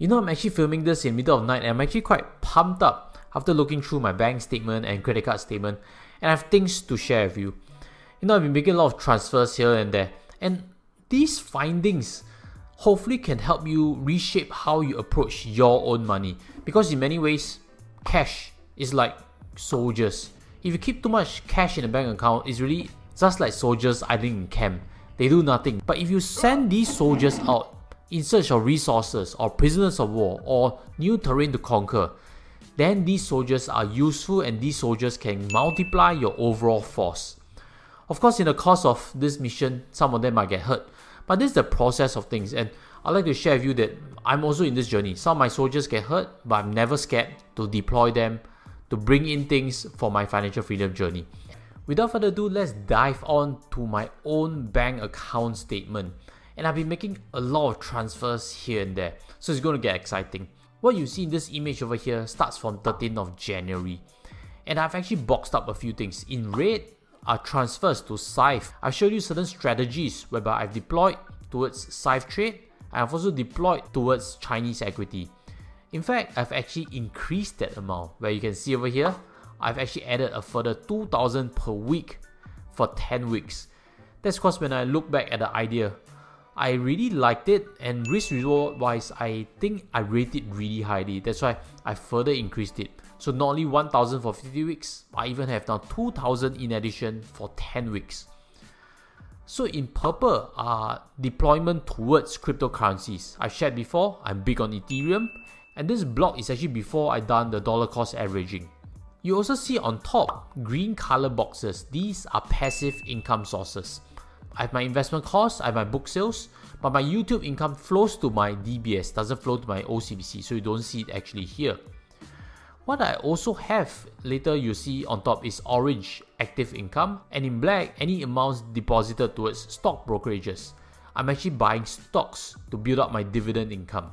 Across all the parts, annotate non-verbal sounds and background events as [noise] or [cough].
You know, I'm actually filming this in middle of night and I'm actually quite pumped up after looking through my bank statement and credit card statement and I have things to share with you. You know, I've been making a lot of transfers here and there and these findings hopefully can help you reshape how you approach your own money because in many ways, cash is like soldiers. If you keep too much cash in a bank account, it's really just like soldiers idling in camp. They do nothing. But if you send these soldiers out in search of resources or prisoners of war or new terrain to conquer, then these soldiers are useful and these soldiers can multiply your overall force. Of course, in the course of this mission, some of them might get hurt, but this is the process of things. And I'd like to share with you that I'm also in this journey. Some of my soldiers get hurt, but I'm never scared to deploy them to bring in things for my financial freedom journey. Without further ado, let's dive on to my own bank account statement. And I've been making a lot of transfers here and there, so it's going to get exciting. What you see in this image over here starts from 13th of January. And I've actually boxed up a few things. In red are transfers to Syfe. I've showed you certain strategies whereby I've deployed towards Syfe trade. I've also deployed towards Chinese equity. In fact, I've actually increased that amount where you can see over here, I've actually added a further 2000 per week for 10 weeks. That's because when I look back at the idea, I really liked it and risk reward wise, I think I rated it really highly. That's why I further increased it. So not only 1000 for 50 weeks, I even have now 2000 in addition for 10 weeks. So in purple are deployment towards cryptocurrencies. I shared before, I'm big on Ethereum and this block is actually before I done the dollar cost averaging. You also see on top green color boxes, these are passive income sources. I have my investment costs, I have my book sales, but my YouTube income flows to my DBS, doesn't flow to my OCBC, so you don't see it actually here. What I also have later you see on top is orange active income and in black any amounts deposited towards stock brokerages. I'm actually buying stocks to build up my dividend income.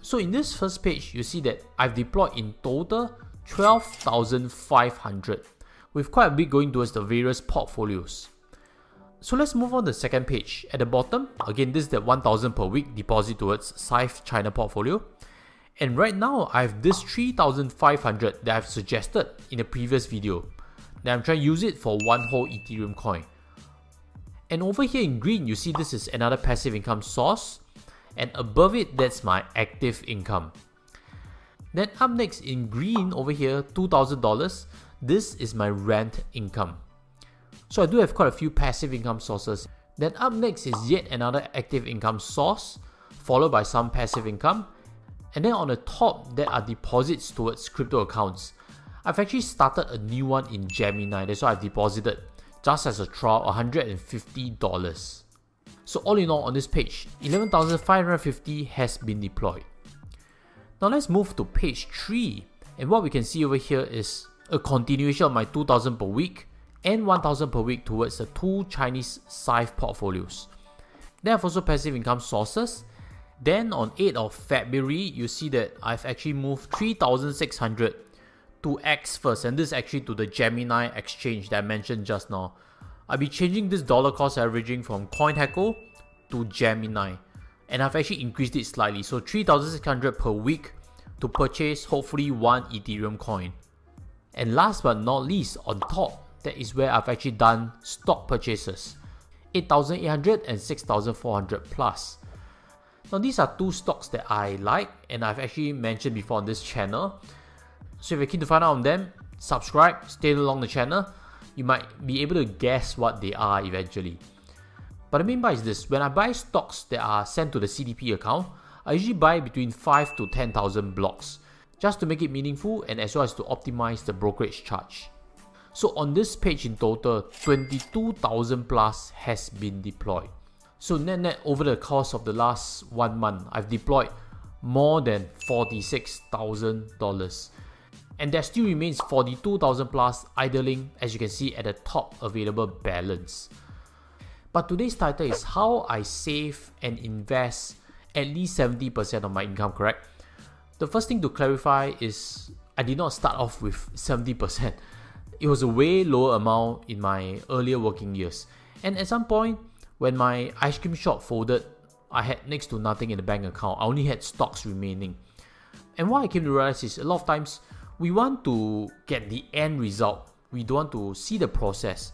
So in this first page, you see that I've deployed in total 12,500 with quite a bit going towards the various portfolios. So let's move on to the second page. At the bottom, again this is the 1000 per week deposit towards Syfe China portfolio. And right now I have this 3500 that I've suggested in the previous video. Now I'm trying to use it for one whole Ethereum coin. And over here in green, you see this is another passive income source and above it that's my active income. Then up next in green over here, $2,000, this is my rent income. So I do have quite a few passive income sources. Then up next is yet another active income source, followed by some passive income. And then on the top, there are deposits towards crypto accounts. I've actually started a new one in Gemini, that's why I've deposited, just as a trial, $150. So all in all on this page, 11,550 has been deployed. Now let's move to page 3 and what we can see over here is a continuation of my 2000 per week and 1000 per week towards the two Chinese Syfe portfolios. They have also passive income sources. Then on 8th of February, you see that I've actually moved 3600 to Xfers and this is actually to the Gemini exchange that I mentioned just now. I'll be changing this dollar cost averaging from CoinHako to Gemini and I've actually increased it slightly so 3600 per week to purchase hopefully one Ethereum coin. And last but not least on top that is where I've actually done stock purchases 8800 and 6400 plus. Now these are two stocks that I like and I've actually mentioned before on this channel. So if you're keen to find out on them, subscribe, stay along the channel you might be able to guess what they are eventually. But the main part is this, when I buy stocks that are sent to the CDP account, I usually buy between 5 to 10,000 blocks, just to make it meaningful and as well as to optimize the brokerage charge. So on this page in total, 22,000 plus has been deployed. So net net over the course of the last one month, I've deployed more than $46,000 and there still remains 42,000 plus idling as you can see at the top available balance. But today's title is how I save and invest at least 70% of my income, correct? The first thing to clarify is I did not start off with 70%. It was a way lower amount in my earlier working years. And at some point, when my ice cream shop folded, I had next to nothing in the bank account. I only had stocks remaining. And what I came to realize is a lot of times we want to get the end result. We don't want to see the process.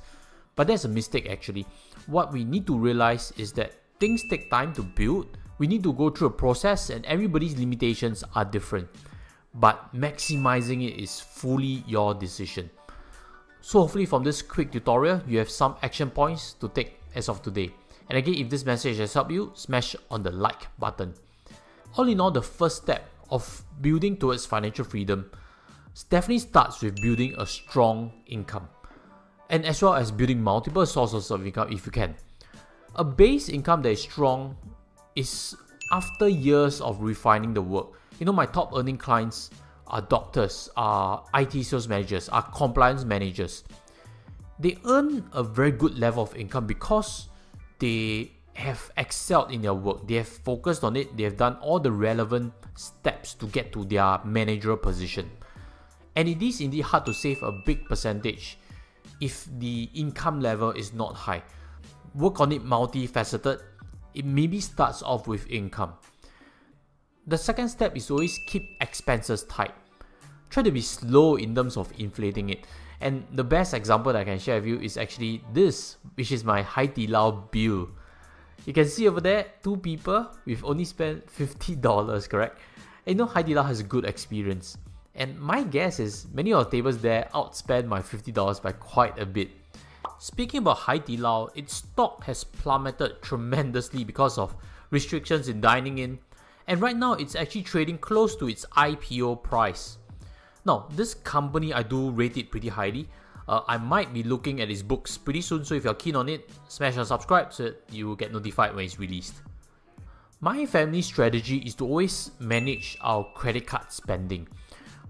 But that's a mistake actually. What we need to realize is that things take time to build. We need to go through a process and everybody's limitations are different. But maximizing it is fully your decision. So hopefully from this quick tutorial, you have some action points to take as of today. And again, if this message has helped you, smash on the like button. All in all, the first step of building towards financial freedom definitely starts with building a strong income and as well as building multiple sources of income if you can. A base income that is strong is after years of refining the work. You know, my top earning clients are doctors, are IT sales managers, are compliance managers. They earn a very good level of income because they have excelled in their work. They have focused on it. They have done all the relevant steps to get to their managerial position. And it is indeed hard to save a big percentage if the income level is not high. Work on it multifaceted. It maybe starts off with income. The second step is always keep expenses tight. Try to be slow in terms of inflating it. And the best example that I can share with you is actually this, which is my Haidilao bill. You can see over there, two people, we've only spent $50, correct? And you know Haidilao has a good experience. And my guess is many of the tables there outspend my $50 by quite a bit. Speaking about Haidilao, its stock has plummeted tremendously because of restrictions in dining in, and right now it's actually trading close to its IPO price. Now, this company I do rate it pretty highly. Uh, I might be looking at its books pretty soon, so if you're keen on it, smash and subscribe so that you will get notified when it's released. My family strategy is to always manage our credit card spending.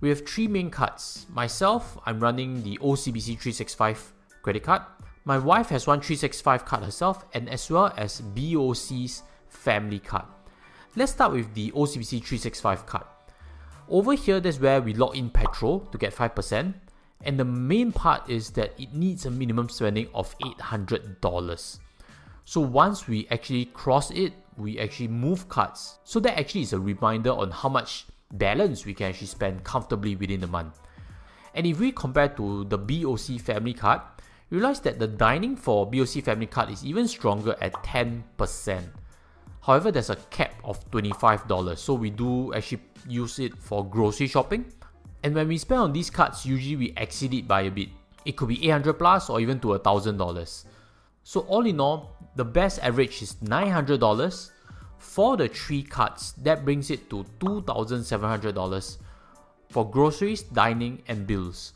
We have three main cards. Myself, I'm running the OCBC 365 credit card. My wife has one 365 card herself, and as well as BOC's family card. Let's start with the OCBC 365 card. Over here, that's where we log in petrol to get 5%. And the main part is that it needs a minimum spending of $800. So once we actually cross it, we actually move cards. So that actually is a reminder on how much balance we can actually spend comfortably within the month. And if we compare to the BOC family card, realize that the dining for BOC family card is even stronger at 10%. However, there's a cap of $25, so we do actually use it for grocery shopping. And when we spend on these cards, usually we exceed it by a bit. It could be 800 plus or even to $1,000. So all in all, the best average is $900 for the three cards, that brings it to $2,700 for groceries, dining, and bills.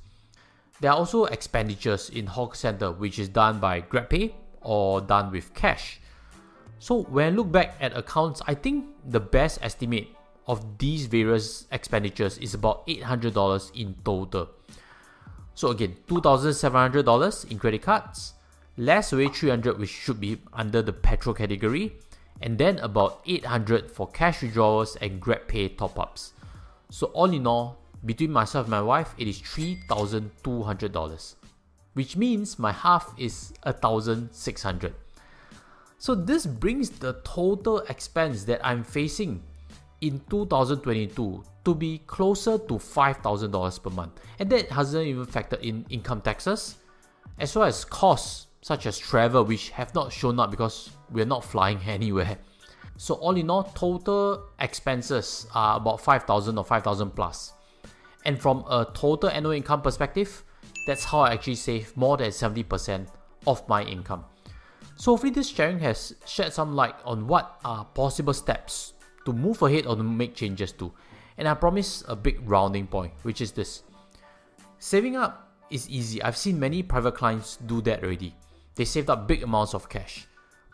There are also expenditures in hawker center, which is done by GrabPay or done with cash. So when I look back at accounts, I think the best estimate of these various expenditures is about $800 in total. So again, $2,700 in credit cards, less away 300 which should be under the petrol category, and then about 800 for cash withdrawals and GrabPay top-ups. So all in all, between myself and my wife, it is $3,200, which means my half is 1,600. So this brings the total expense that I'm facing in 2022 to be closer to $5,000 per month. And that hasn't even factored in income taxes, as well as costs such as travel, which have not shown up because we're not flying [laughs] anywhere. So all in all, total expenses are about 5,000 or 5,000 plus. And from a total annual income perspective, that's how I actually save more than 70% of my income. So hopefully this sharing has shed some light on what are possible steps to move ahead or to make changes to. And I promise a big rounding point, which is this. Saving up is easy. I've seen many private clients do that already. They saved up big amounts of cash.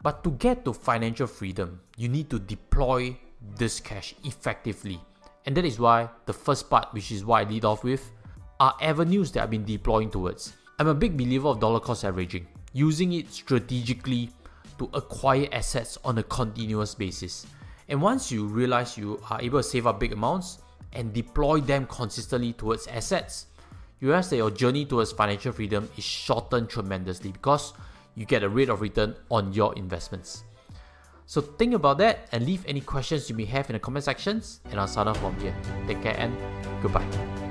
But to get to financial freedom, you need to deploy this cash effectively. And that is why the first part, which is why I lead off with, are avenues that I've been deploying towards. I'm a big believer of dollar cost averaging, using it strategically to acquire assets on a continuous basis. And once you realize you are able to save up big amounts and deploy them consistently towards assets, you realize that your journey towards financial freedom is shortened tremendously because you get a rate of return on your investments. So think about that and leave any questions you may have in the comment sections and I'll sign off from here. Take care and goodbye.